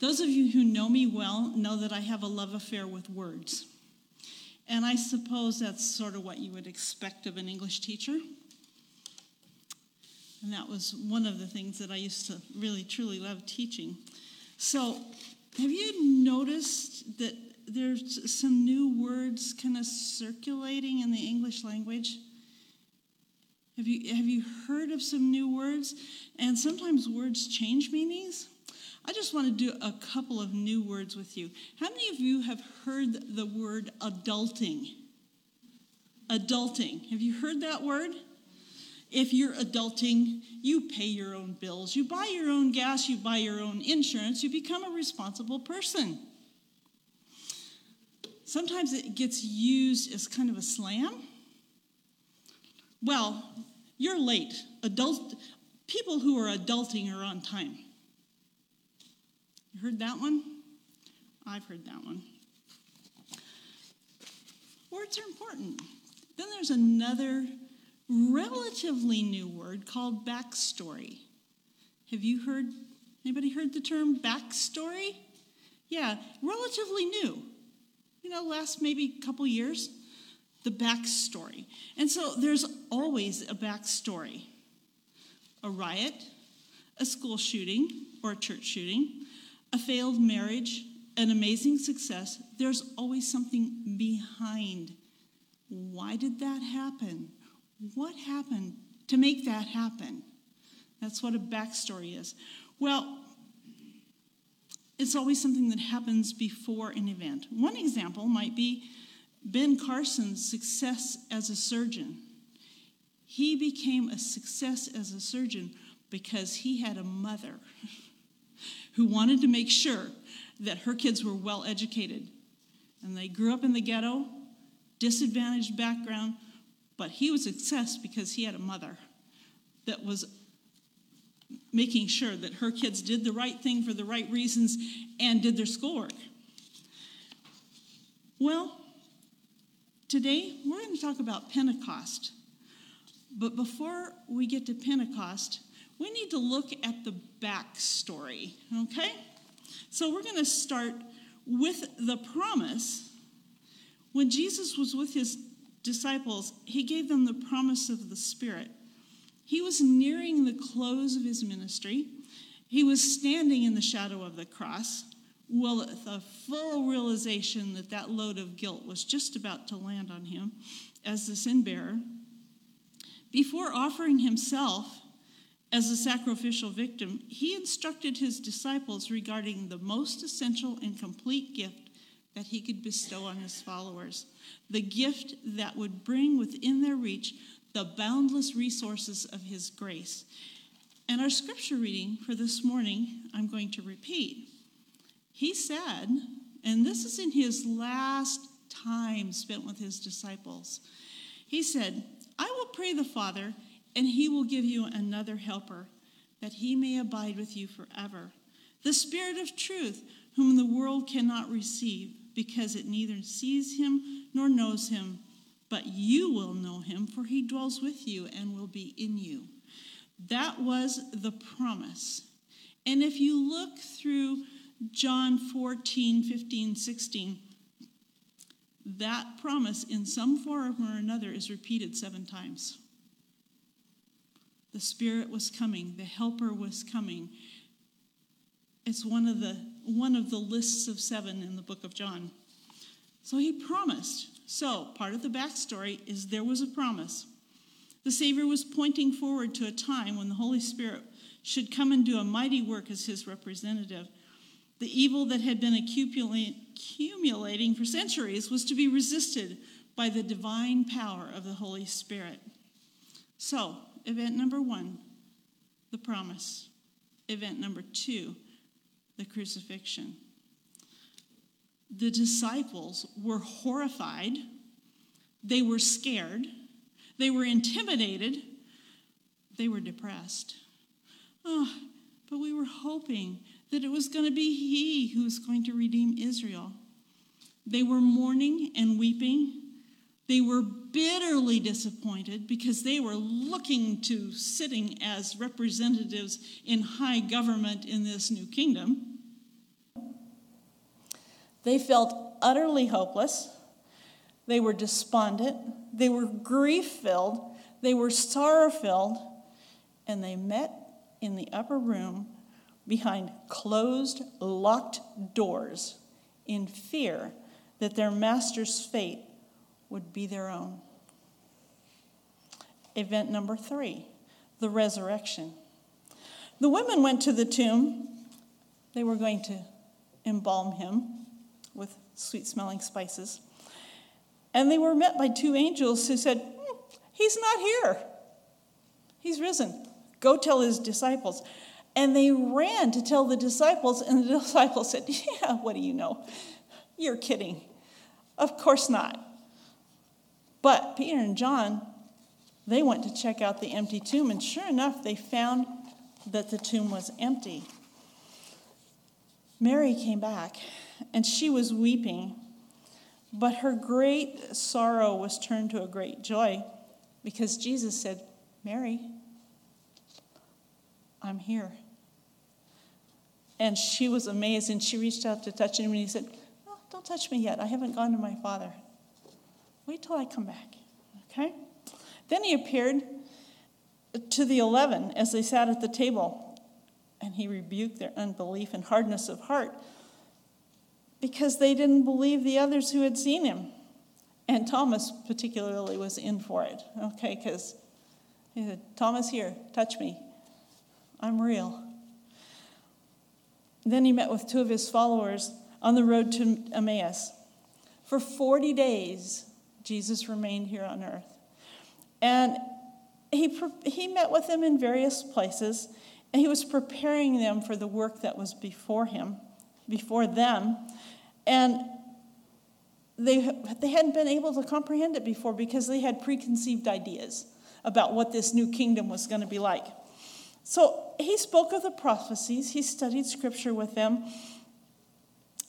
Those of you who know me well know that I have a love affair with words. And I suppose that's sort of what you would expect of an English teacher. And that was one of the things that I used to really, truly love teaching. So, have you noticed that there's some new words kind of circulating in the English language? Have you, have you heard of some new words? And sometimes words change meanings. I just want to do a couple of new words with you. How many of you have heard the word adulting? Adulting. Have you heard that word? If you're adulting, you pay your own bills, you buy your own gas, you buy your own insurance, you become a responsible person. Sometimes it gets used as kind of a slam. Well, you're late. Adult people who are adulting are on time. Heard that one? I've heard that one. Words are important. Then there's another relatively new word called backstory. Have you heard, anybody heard the term backstory? Yeah, relatively new. You know, last maybe a couple years, the backstory. And so there's always a backstory a riot, a school shooting or a church shooting, a failed marriage, an amazing success. There's always something behind. Why did that happen? What happened to make that happen? That's what a backstory is. Well, it's always something that happens before an event. One example might be Ben Carson's success as a surgeon. He became a success as a surgeon because he had a mother who wanted to make sure that her kids were well educated. And they grew up in the ghetto, disadvantaged background, but he was success because he had a mother that was making sure that her kids did the right thing for the right reasons and did their schoolwork. Well, today we're going to talk about Pentecost. But before we get to Pentecost, we need to look at the backstory, okay? So we're going to start with the promise. When Jesus was with his disciples, he gave them the promise of the Spirit. He was nearing the close of his ministry. He was standing in the shadow of the cross, with a full realization that that load of guilt was just about to land on him as the sin bearer. Before offering himself as a sacrificial victim, he instructed his disciples regarding the most essential and complete gift that he could bestow on his followers, the gift that would bring within their reach the boundless resources of his grace. And our scripture reading for this morning, I'm going to repeat. He said, and this is in his last time spent with his disciples, he said, I will pray the Father, and he will give you another helper, that he may abide with you forever. The Spirit of truth, whom the world cannot receive because it neither sees him nor knows him. But you will know him, for he dwells with you and will be in you. That was the promise. And if you look through John 14, 15, 16, that promise in some form or another is repeated seven times. The Spirit was coming, the Helper was coming, it's one of the one of the lists of seven in the book of John. So he promised. So part of the backstory is there was a promise. The Savior was pointing forward to a time when the Holy Spirit should come and do a mighty work as his representative. The evil that had been accumulating for centuries was to be resisted by the divine power of the Holy Spirit. So, event number one, the promise. Event number two, the crucifixion. The disciples were horrified, they were scared, they were intimidated, they were depressed. Oh, but we were hoping that it was going to be He who was going to redeem Israel. They were mourning and weeping. They were bitterly disappointed because they were looking to sitting as representatives in high government in this new kingdom. They felt utterly hopeless. They were despondent. They were grief filled. They were sorrow filled. And they met in the upper room behind closed, locked doors in fear that their master's fate would be their own. Event number three the resurrection. The women went to the tomb. They were going to embalm him with sweet smelling spices. And they were met by two angels who said, hmm, He's not here. He's risen. Go tell his disciples. And they ran to tell the disciples, and the disciples said, Yeah, what do you know? You're kidding. Of course not. But Peter and John, they went to check out the empty tomb, and sure enough, they found that the tomb was empty. Mary came back, and she was weeping, but her great sorrow was turned to a great joy because Jesus said, Mary, I'm here. And she was amazed, and she reached out to touch him, and he said, oh, Don't touch me yet. I haven't gone to my father. Wait till I come back. Okay? Then he appeared to the eleven as they sat at the table, and he rebuked their unbelief and hardness of heart because they didn't believe the others who had seen him. And Thomas, particularly, was in for it, okay? Because he said, Thomas, here, touch me. I'm real. Then he met with two of his followers on the road to Emmaus. For 40 days, Jesus remained here on earth. And he, he met with them in various places, and he was preparing them for the work that was before him, before them. And they, they hadn't been able to comprehend it before because they had preconceived ideas about what this new kingdom was going to be like. So he spoke of the prophecies, he studied scripture with them,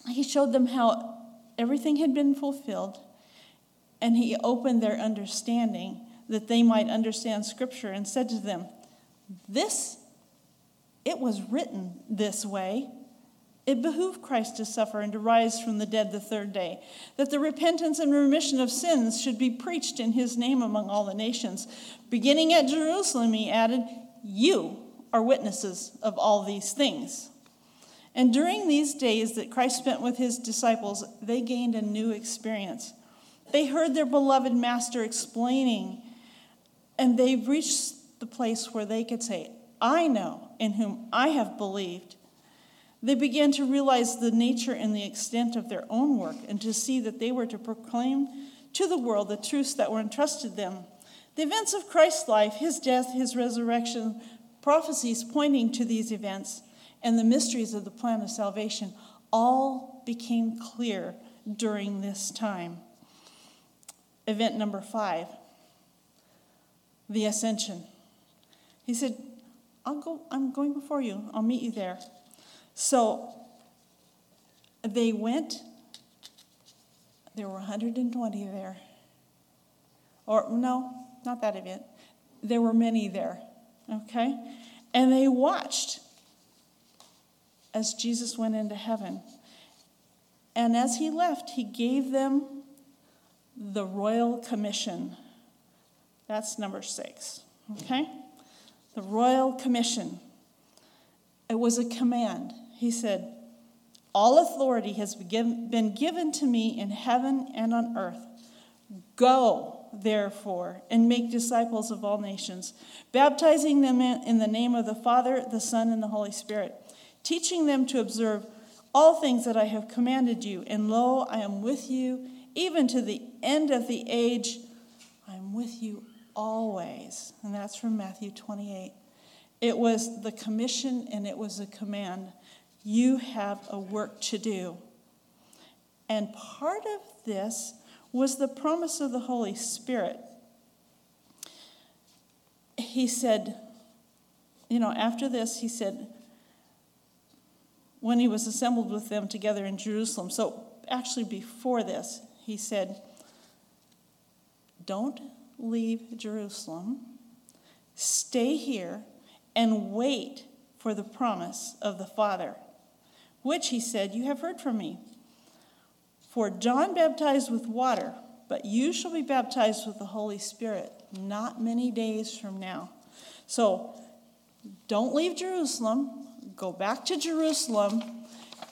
he showed them how everything had been fulfilled, and he opened their understanding that they might understand scripture and said to them, This, it was written this way. It behooved Christ to suffer and to rise from the dead the third day, that the repentance and remission of sins should be preached in his name among all the nations. Beginning at Jerusalem, he added, You are witnesses of all these things. And during these days that Christ spent with his disciples, they gained a new experience. They heard their beloved master explaining, and they reached the place where they could say, I know in whom I have believed. They began to realize the nature and the extent of their own work and to see that they were to proclaim to the world the truths that were entrusted them. The events of Christ's life, his death, his resurrection, prophecies pointing to these events, and the mysteries of the plan of salvation all became clear during this time. Event number five the ascension. He said, I'll go, I'm going before you, I'll meet you there. So they went, there were 120 there. Or, no, not that event. There were many there, okay? And they watched as Jesus went into heaven. And as he left, he gave them the royal commission. That's number six, okay? The royal commission. It was a command. He said, All authority has been given to me in heaven and on earth. Go, therefore, and make disciples of all nations, baptizing them in the name of the Father, the Son, and the Holy Spirit, teaching them to observe all things that I have commanded you. And lo, I am with you even to the end of the age. I am with you always. And that's from Matthew 28. It was the commission and it was a command. You have a work to do. And part of this was the promise of the Holy Spirit. He said, you know, after this, he said, when he was assembled with them together in Jerusalem, so actually before this, he said, Don't leave Jerusalem, stay here, and wait for the promise of the Father which he said, You have heard from me. For John baptized with water, but you shall be baptized with the Holy Spirit not many days from now. So don't leave Jerusalem, go back to Jerusalem,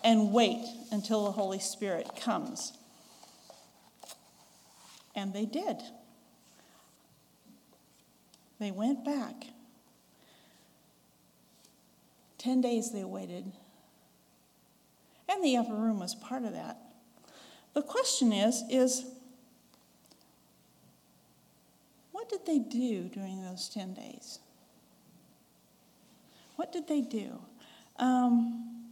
and wait until the Holy Spirit comes. And they did. They went back. Ten days they waited. And the upper room was part of that. The question is, is what did they do during those 10 days? What did they do? Um,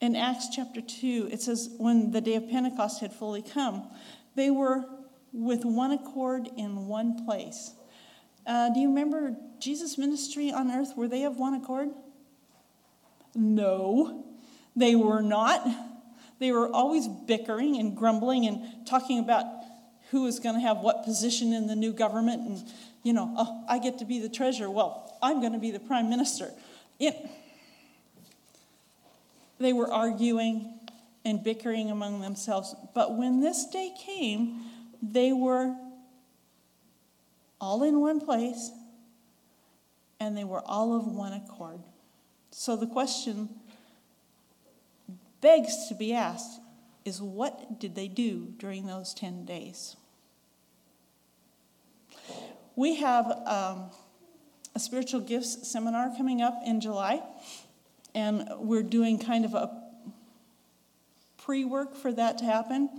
in Acts chapter 2, it says, when the day of Pentecost had fully come, they were with one accord in one place. Uh, do you remember Jesus' ministry on earth? Were they of one accord? No, they were not. They were always bickering and grumbling and talking about who was going to have what position in the new government. And, you know, oh, I get to be the treasurer. Well, I'm going to be the prime minister. It, they were arguing and bickering among themselves. But when this day came, they were all in one place and they were all of one accord. So the question begs to be asked is what did they do during those 10 days? We have um, a spiritual gifts seminar coming up in July, and we're doing kind of a pre work for that to happen.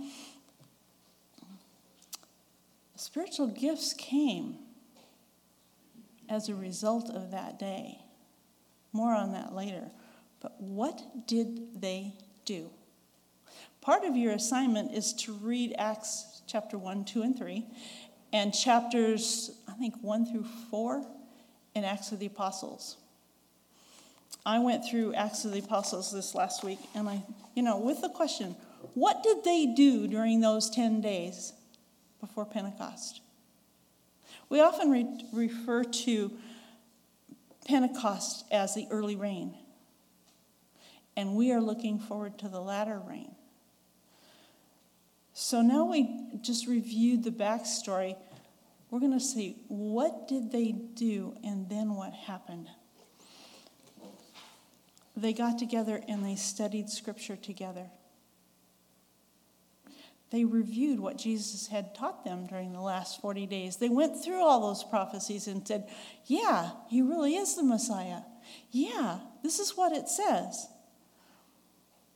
Spiritual gifts came as a result of that day. More on that later. But what did they do? Part of your assignment is to read Acts chapter 1, 2, and 3, and chapters, I think, 1 through 4 in Acts of the Apostles. I went through Acts of the Apostles this last week, and I, you know, with the question, what did they do during those 10 days before Pentecost? We often re- refer to Pentecost as the early rain, and we are looking forward to the latter rain. So now we just reviewed the backstory. We're going to see what did they do and then what happened. They got together and they studied scripture together. They reviewed what Jesus had taught them during the last 40 days. They went through all those prophecies and said, Yeah, he really is the Messiah. Yeah, this is what it says.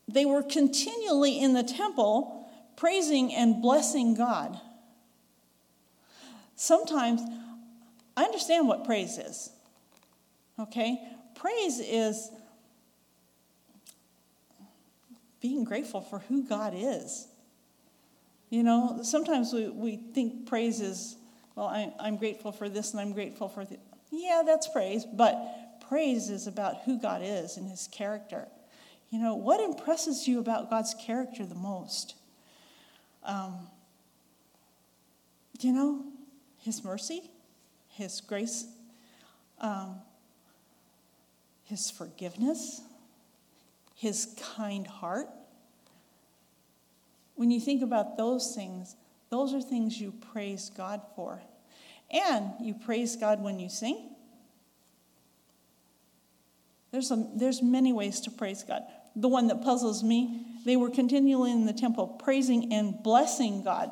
They were continually in the temple praising and blessing God. Sometimes I understand what praise is. Okay? Praise is being grateful for who God is. You know, sometimes we, we think praise is, well, I, I'm grateful for this and I'm grateful for that. Yeah, that's praise, but praise is about who God is and his character. You know, what impresses you about God's character the most? Um, you know, his mercy, his grace, um, his forgiveness, his kind heart, when you think about those things, those are things you praise God for. And you praise God when you sing. There's, a, there's many ways to praise God. The one that puzzles me, they were continually in the temple praising and blessing God.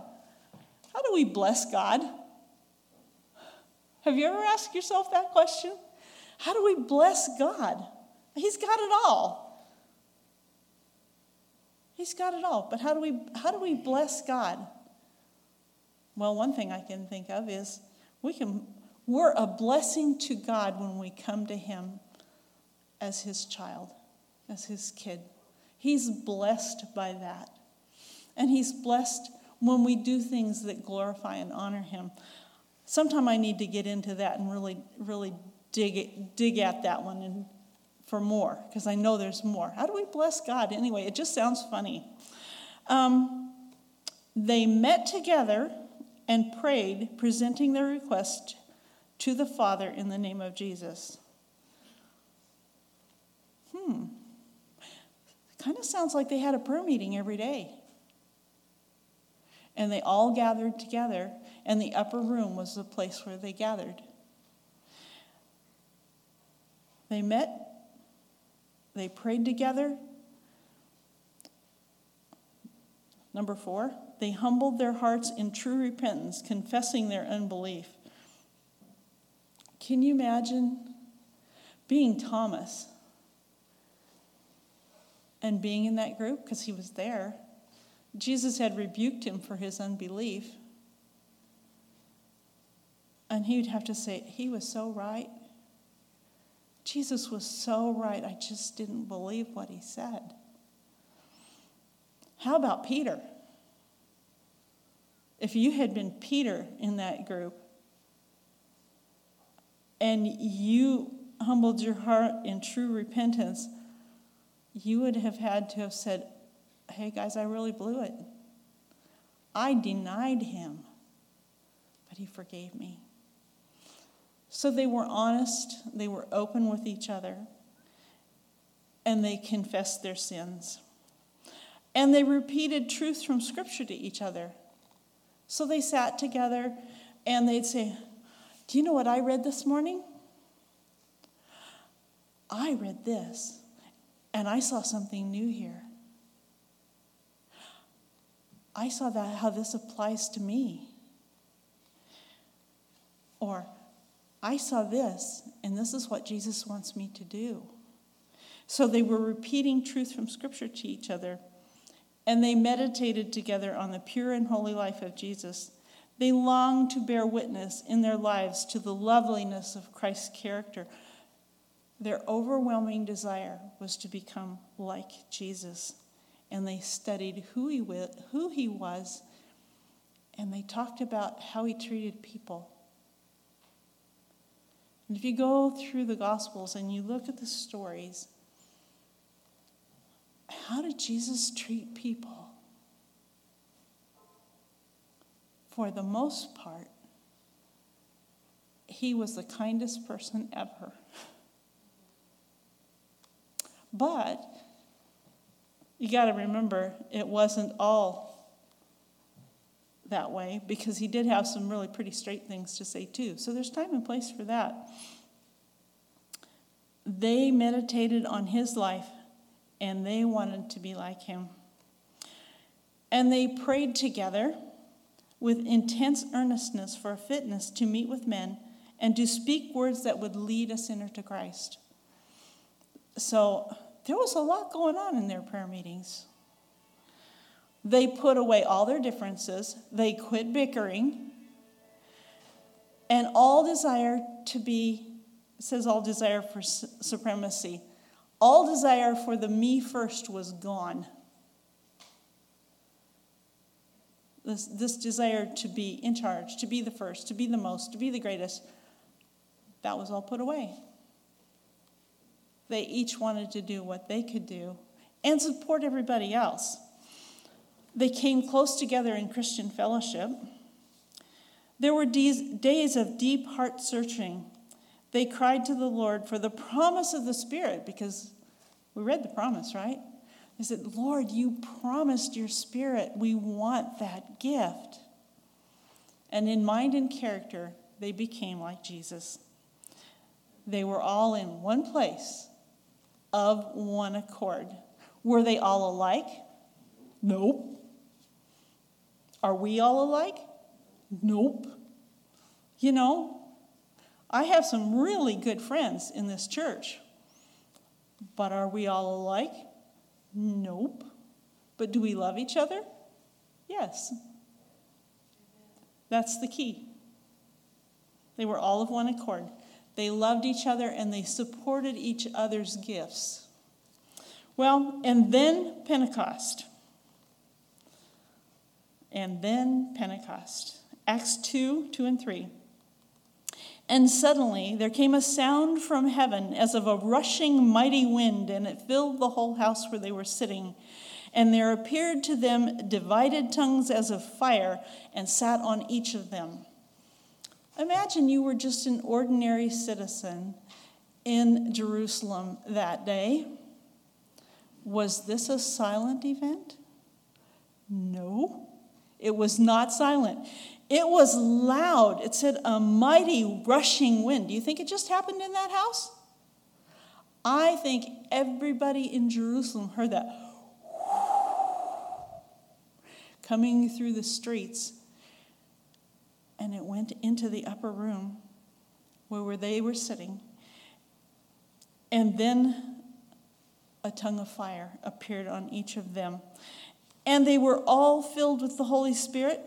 How do we bless God? Have you ever asked yourself that question? How do we bless God? He's got it all. He's got it all. But how do we how do we bless God? Well, one thing I can think of is we can we're a blessing to God when we come to him as his child, as his kid. He's blessed by that. And he's blessed when we do things that glorify and honor him. Sometime I need to get into that and really, really dig, it, dig at that one and for more because I know there's more. How do we bless God? Anyway, it just sounds funny. Um, they met together and prayed, presenting their request to the Father in the name of Jesus. Hmm. Kind of sounds like they had a prayer meeting every day. And they all gathered together, and the upper room was the place where they gathered. They met, they prayed together. Number four, they humbled their hearts in true repentance, confessing their unbelief. Can you imagine being Thomas and being in that group? Because he was there. Jesus had rebuked him for his unbelief. And he would have to say, He was so right. Jesus was so right. I just didn't believe what he said. How about Peter? If you had been Peter in that group and you humbled your heart in true repentance, you would have had to have said, Hey guys, I really blew it. I denied him, but he forgave me. So they were honest, they were open with each other, and they confessed their sins. And they repeated truths from Scripture to each other. So they sat together and they'd say, Do you know what I read this morning? I read this, and I saw something new here. I saw that how this applies to me. Or I saw this, and this is what Jesus wants me to do. So they were repeating truth from Scripture to each other, and they meditated together on the pure and holy life of Jesus. They longed to bear witness in their lives to the loveliness of Christ's character. Their overwhelming desire was to become like Jesus. And they studied who he, who he was, and they talked about how he treated people and if you go through the Gospels and you look at the stories, how did Jesus treat people? For the most part, he was the kindest person ever. But you got to remember, it wasn't all that way because he did have some really pretty straight things to say too. So there's time and place for that. They meditated on his life and they wanted to be like him. And they prayed together with intense earnestness for fitness to meet with men and to speak words that would lead a sinner to Christ. So there was a lot going on in their prayer meetings. They put away all their differences, they quit bickering, and all desire to be, says all desire for supremacy, all desire for the me first was gone. This, this desire to be in charge, to be the first, to be the most, to be the greatest, that was all put away. They each wanted to do what they could do and support everybody else. They came close together in Christian fellowship. There were days of deep heart searching. They cried to the Lord for the promise of the Spirit, because we read the promise, right? They said, Lord, you promised your Spirit. We want that gift. And in mind and character, they became like Jesus. They were all in one place of one accord. Were they all alike? Nope. Are we all alike? Nope. You know, I have some really good friends in this church, but are we all alike? Nope. But do we love each other? Yes. That's the key. They were all of one accord. They loved each other and they supported each other's gifts. Well, and then Pentecost and then Pentecost. Acts 2 2 and 3. And suddenly there came a sound from heaven as of a rushing mighty wind, and it filled the whole house where they were sitting. And there appeared to them divided tongues as of fire, and sat on each of them. Imagine you were just an ordinary citizen in Jerusalem that day. Was this a silent event? No. It was not silent. It was loud. It said a mighty rushing wind. Do you think it just happened in that house? I think everybody in Jerusalem heard that coming through the streets. And it went into the upper room where they were sitting. And then a tongue of fire appeared on each of them. And they were all filled with the Holy Spirit.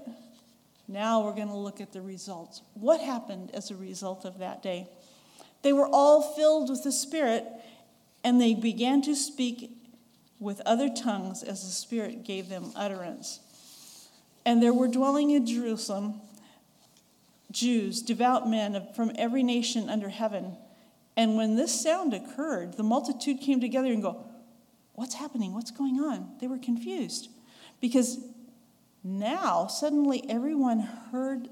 Now we're going to look at the results. What happened as a result of that day? They were all filled with the Spirit, and they began to speak with other tongues as the Spirit gave them utterance. And there were dwelling in Jerusalem Jews, devout men from every nation under heaven. And when this sound occurred, the multitude came together and go, What's happening? What's going on? They were confused because now suddenly everyone heard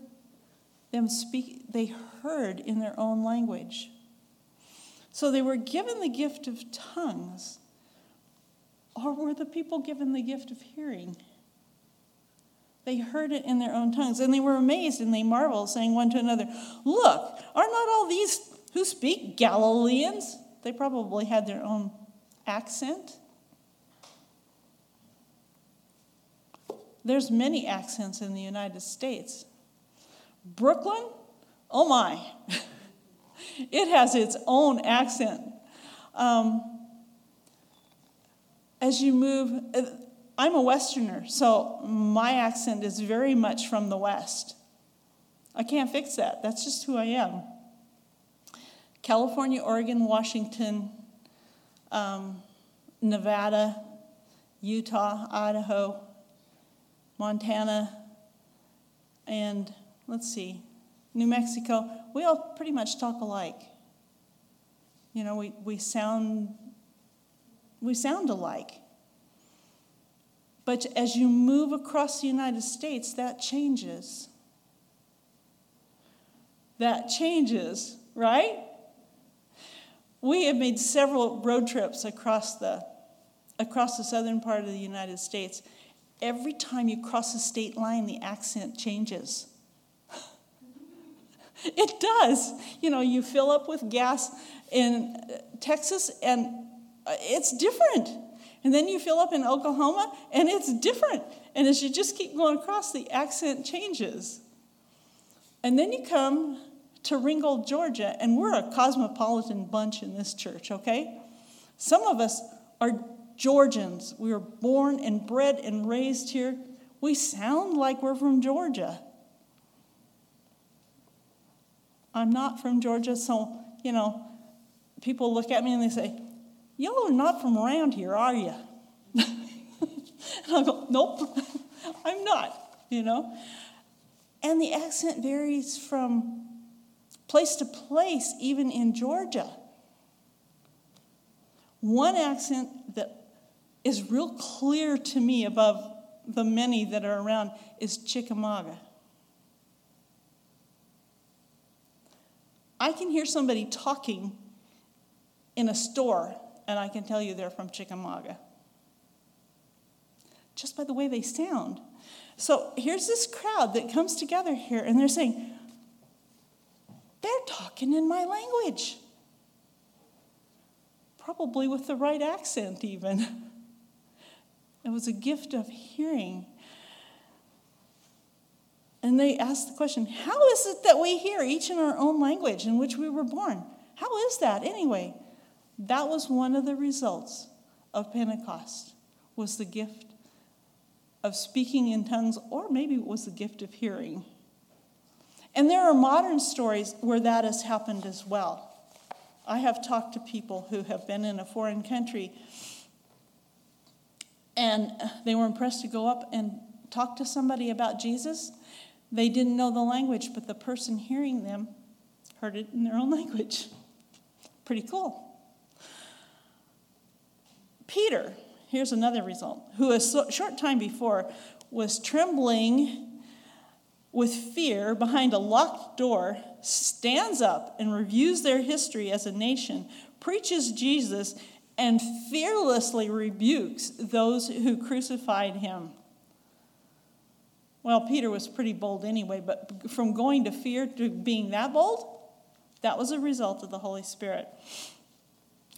them speak, they heard in their own language. So they were given the gift of tongues, or were the people given the gift of hearing? They heard it in their own tongues, and they were amazed and they marveled, saying one to another, Look, are not all these who speak Galileans? They probably had their own accent. There's many accents in the United States. Brooklyn, oh my, it has its own accent. Um, as you move, uh, I'm a Westerner, so my accent is very much from the West. I can't fix that. That's just who I am. California, Oregon, Washington, um, Nevada, Utah, Idaho, Montana, and let's see, New Mexico, we all pretty much talk alike. You know, we, we sound we sound alike. But as you move across the United States, that changes. That changes, right? We have made several road trips across the across the southern part of the United States, every time you cross a state line, the accent changes. it does. You know, you fill up with gas in uh, Texas and uh, it's different. And then you fill up in Oklahoma and it's different. And as you just keep going across, the accent changes. And then you come to Ringgold, Georgia, and we're a cosmopolitan bunch in this church, okay? Some of us are Georgians. We were born and bred and raised here. We sound like we're from Georgia. I'm not from Georgia, so, you know, people look at me and they say, Y'all are not from around here, are you? and I go, Nope, I'm not, you know. And the accent varies from place to place, even in Georgia. One accent is real clear to me above the many that are around is Chickamauga. I can hear somebody talking in a store, and I can tell you they're from Chickamauga. Just by the way they sound. So here's this crowd that comes together here, and they're saying, they're talking in my language. Probably with the right accent, even. It was a gift of hearing. And they asked the question how is it that we hear each in our own language in which we were born? How is that anyway? That was one of the results of Pentecost was the gift of speaking in tongues or maybe it was the gift of hearing. And there are modern stories where that has happened as well. I have talked to people who have been in a foreign country and they were impressed to go up and talk to somebody about Jesus. They didn't know the language, but the person hearing them heard it in their own language. Pretty cool. Peter, here's another result, who a short time before was trembling with fear behind a locked door, stands up and reviews their history as a nation, preaches Jesus, and fearlessly rebukes those who crucified him. Well, Peter was pretty bold anyway, but from going to fear to being that bold, that was a result of the Holy Spirit.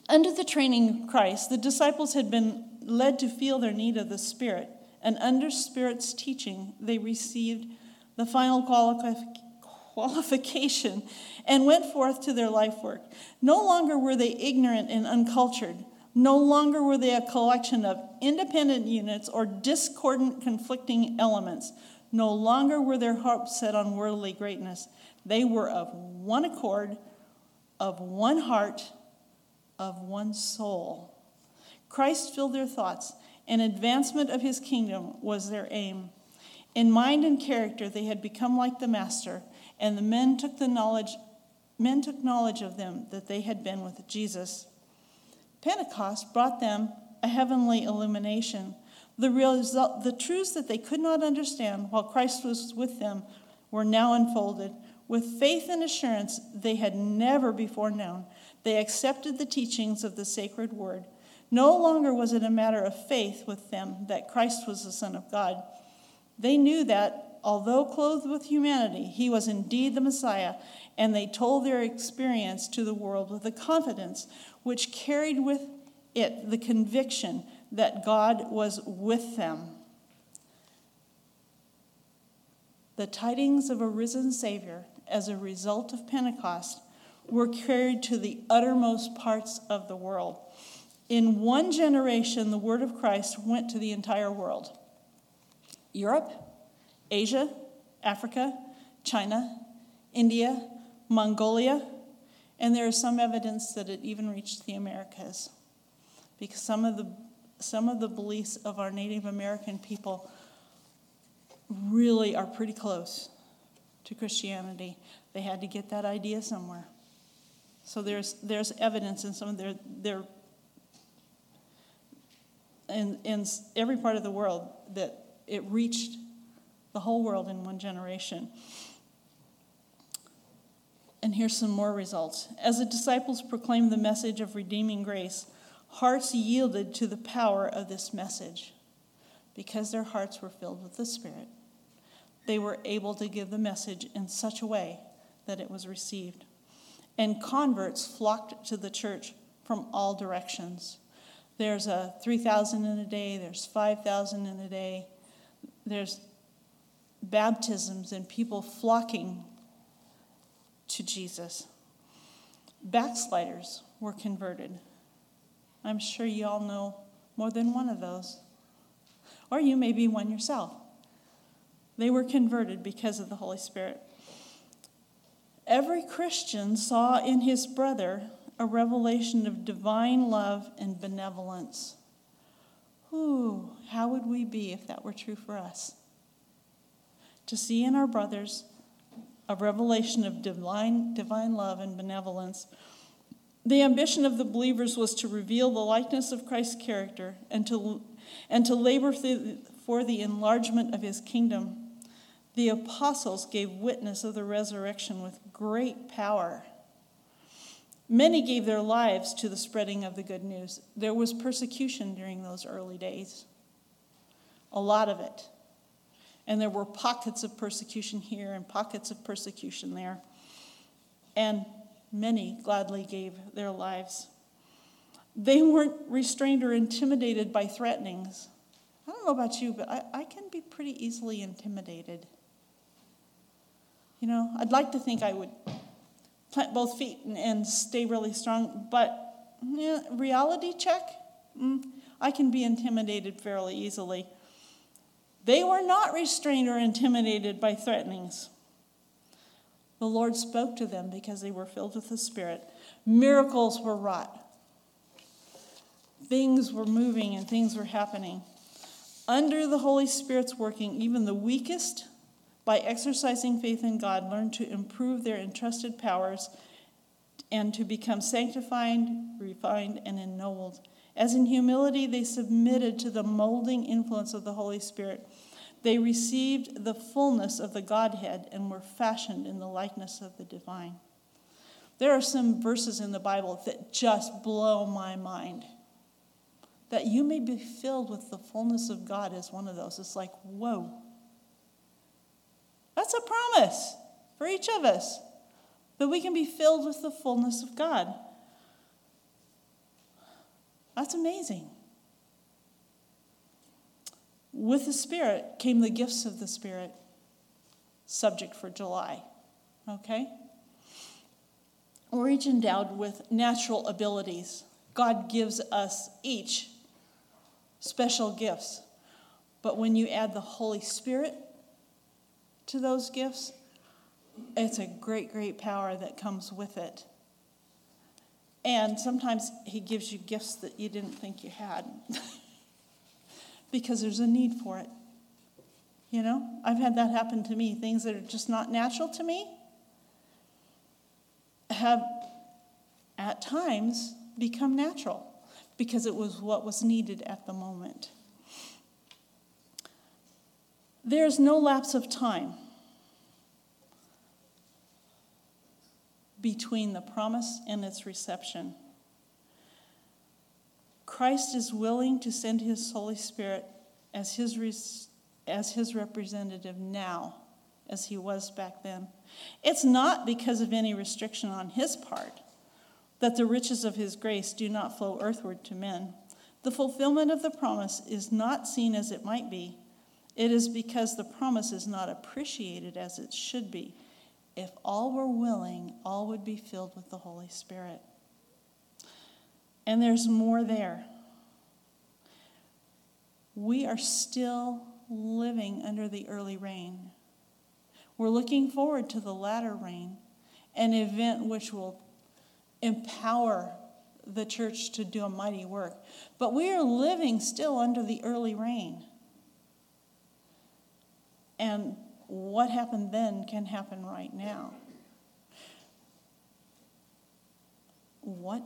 Under the training of Christ, the disciples had been led to feel their need of the Spirit, and under Spirit's teaching, they received the final qualification and went forth to their life work. No longer were they ignorant and uncultured. No longer were they a collection of independent units or discordant, conflicting elements. No longer were their hopes set on worldly greatness. They were of one accord, of one heart, of one soul. Christ filled their thoughts, and advancement of his kingdom was their aim. In mind and character, they had become like the Master, and the men took the knowledge. Men took knowledge of them that they had been with Jesus. Pentecost brought them a heavenly illumination. The, result, the truths that they could not understand while Christ was with them were now unfolded. With faith and assurance they had never before known, they accepted the teachings of the sacred word. No longer was it a matter of faith with them that Christ was the Son of God. They knew that, although clothed with humanity, he was indeed the Messiah, and they told their experience to the world with a confidence which carried with it the conviction that God was with them. The tidings of a risen Savior as a result of Pentecost were carried to the uttermost parts of the world. In one generation, the word of Christ went to the entire world Europe, Asia, Africa, China, India, Mongolia, and there is some evidence that it even reached the Americas. Because some of the, some of the beliefs of our Native American people really are pretty close to Christianity. They had to get that idea somewhere. So there's, there's evidence in some of their, their in, in every part of the world that it reached the whole world in one generation. And here's some more results. As the disciples proclaimed the message of redeeming grace, hearts yielded to the power of this message because their hearts were filled with the Spirit. They were able to give the message in such a way that it was received. And converts flocked to the church from all directions. There's a 3,000 in a day, there's 5,000 in a day, there's baptisms and people flocking to Jesus. Backsliders were converted. I'm sure you all know more than one of those. Or you may be one yourself. They were converted because of the Holy Spirit. Every Christian saw in his brother a revelation of divine love and benevolence. Ooh, how would we be if that were true for us? To see in our brothers a revelation of divine, divine love and benevolence. The ambition of the believers was to reveal the likeness of Christ's character and to, and to labor for the enlargement of his kingdom. The apostles gave witness of the resurrection with great power. Many gave their lives to the spreading of the good news. There was persecution during those early days, a lot of it. And there were pockets of persecution here and pockets of persecution there. And many gladly gave their lives. They weren't restrained or intimidated by threatenings. I don't know about you, but I, I can be pretty easily intimidated. You know, I'd like to think I would plant both feet and, and stay really strong, but yeah, reality check, mm, I can be intimidated fairly easily. They were not restrained or intimidated by threatenings. The Lord spoke to them because they were filled with the Spirit. Miracles were wrought. Things were moving and things were happening. Under the Holy Spirit's working, even the weakest, by exercising faith in God, learned to improve their entrusted powers and to become sanctified, refined, and ennobled. As in humility they submitted to the molding influence of the Holy Spirit, they received the fullness of the Godhead and were fashioned in the likeness of the divine. There are some verses in the Bible that just blow my mind. That you may be filled with the fullness of God is one of those. It's like, whoa. That's a promise for each of us that we can be filled with the fullness of God. That's amazing. With the Spirit came the gifts of the Spirit, subject for July. Okay? We're each endowed with natural abilities. God gives us each special gifts. But when you add the Holy Spirit to those gifts, it's a great, great power that comes with it. And sometimes He gives you gifts that you didn't think you had because there's a need for it. You know, I've had that happen to me. Things that are just not natural to me have at times become natural because it was what was needed at the moment. There's no lapse of time between the promise and its reception. Christ is willing to send his Holy Spirit as his, as his representative now as he was back then. It's not because of any restriction on his part that the riches of his grace do not flow earthward to men. The fulfillment of the promise is not seen as it might be. It is because the promise is not appreciated as it should be. If all were willing, all would be filled with the Holy Spirit. And there's more there. We are still living under the early rain. We're looking forward to the latter rain, an event which will empower the church to do a mighty work. But we are living still under the early rain. And what happened then can happen right now. What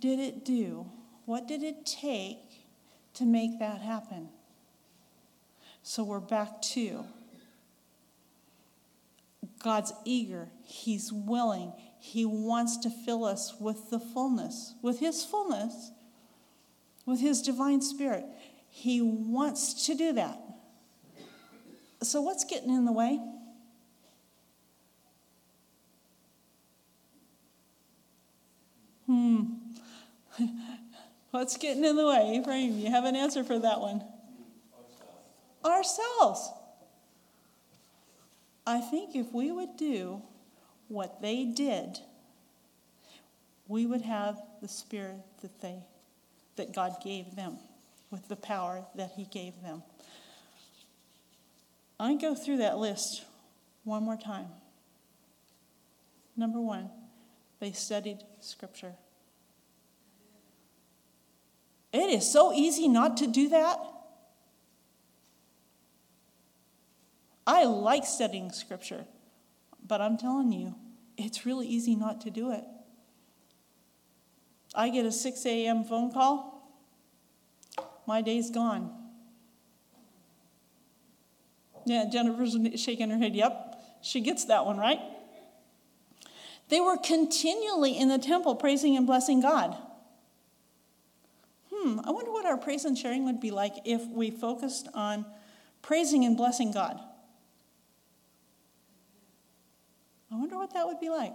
did it do? What did it take to make that happen? So we're back to God's eager, He's willing, He wants to fill us with the fullness, with His fullness, with His divine spirit. He wants to do that. So, what's getting in the way? Hmm. What's getting in the way? Ephraim, you have an answer for that one. Ourselves. I think if we would do what they did, we would have the spirit that they that God gave them with the power that he gave them. I go through that list one more time. Number 1, they studied scripture. It is so easy not to do that. I like studying scripture, but I'm telling you, it's really easy not to do it. I get a 6 a.m. phone call, my day's gone. Yeah, Jennifer's shaking her head. Yep, she gets that one, right? They were continually in the temple praising and blessing God. Hmm, I wonder what our praise and sharing would be like if we focused on praising and blessing God. I wonder what that would be like.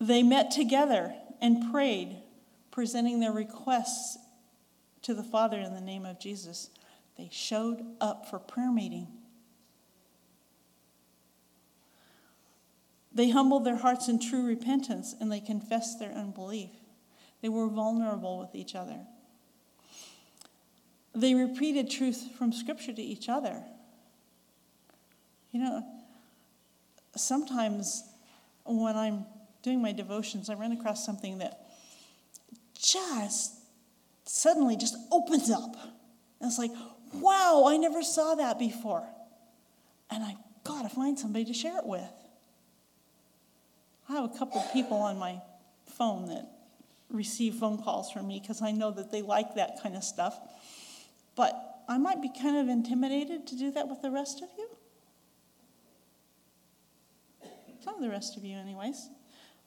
They met together and prayed, presenting their requests to the Father in the name of Jesus. They showed up for prayer meeting. They humbled their hearts in true repentance and they confessed their unbelief. They were vulnerable with each other. They repeated truth from Scripture to each other. You know, sometimes when I'm doing my devotions, I run across something that just suddenly just opens up. And it's like, wow, I never saw that before. And I've got to find somebody to share it with. I have a couple people on my phone that receive phone calls from me because I know that they like that kind of stuff. But I might be kind of intimidated to do that with the rest of you. Some of the rest of you, anyways.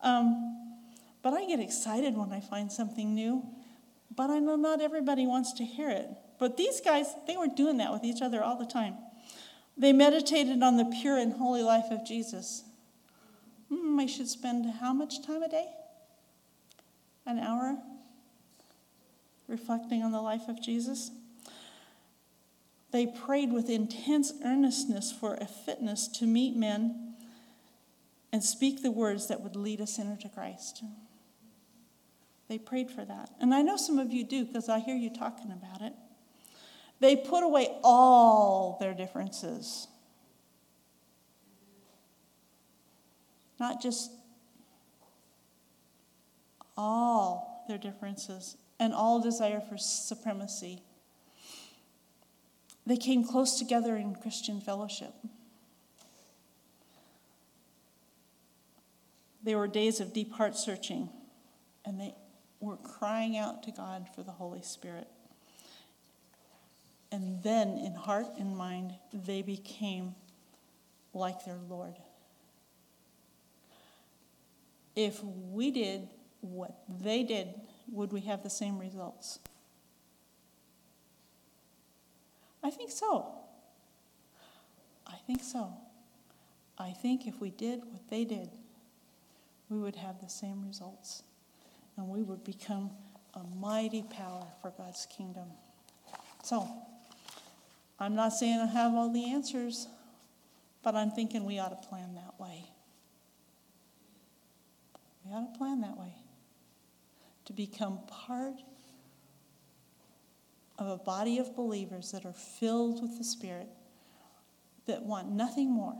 Um, but I get excited when I find something new. But I know not everybody wants to hear it. But these guys, they were doing that with each other all the time. They meditated on the pure and holy life of Jesus. Hmm, I should spend how much time a day? An hour reflecting on the life of Jesus. They prayed with intense earnestness for a fitness to meet men and speak the words that would lead a sinner to Christ. They prayed for that. And I know some of you do because I hear you talking about it. They put away all their differences. Not just all their differences and all desire for supremacy. They came close together in Christian fellowship. They were days of deep heart searching, and they were crying out to God for the Holy Spirit. And then, in heart and mind, they became like their Lord. If we did what they did, would we have the same results? I think so. I think so. I think if we did what they did, we would have the same results. And we would become a mighty power for God's kingdom. So, I'm not saying I have all the answers, but I'm thinking we ought to plan that way. We ought to plan that way. To become part of a body of believers that are filled with the Spirit, that want nothing more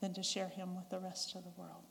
than to share Him with the rest of the world.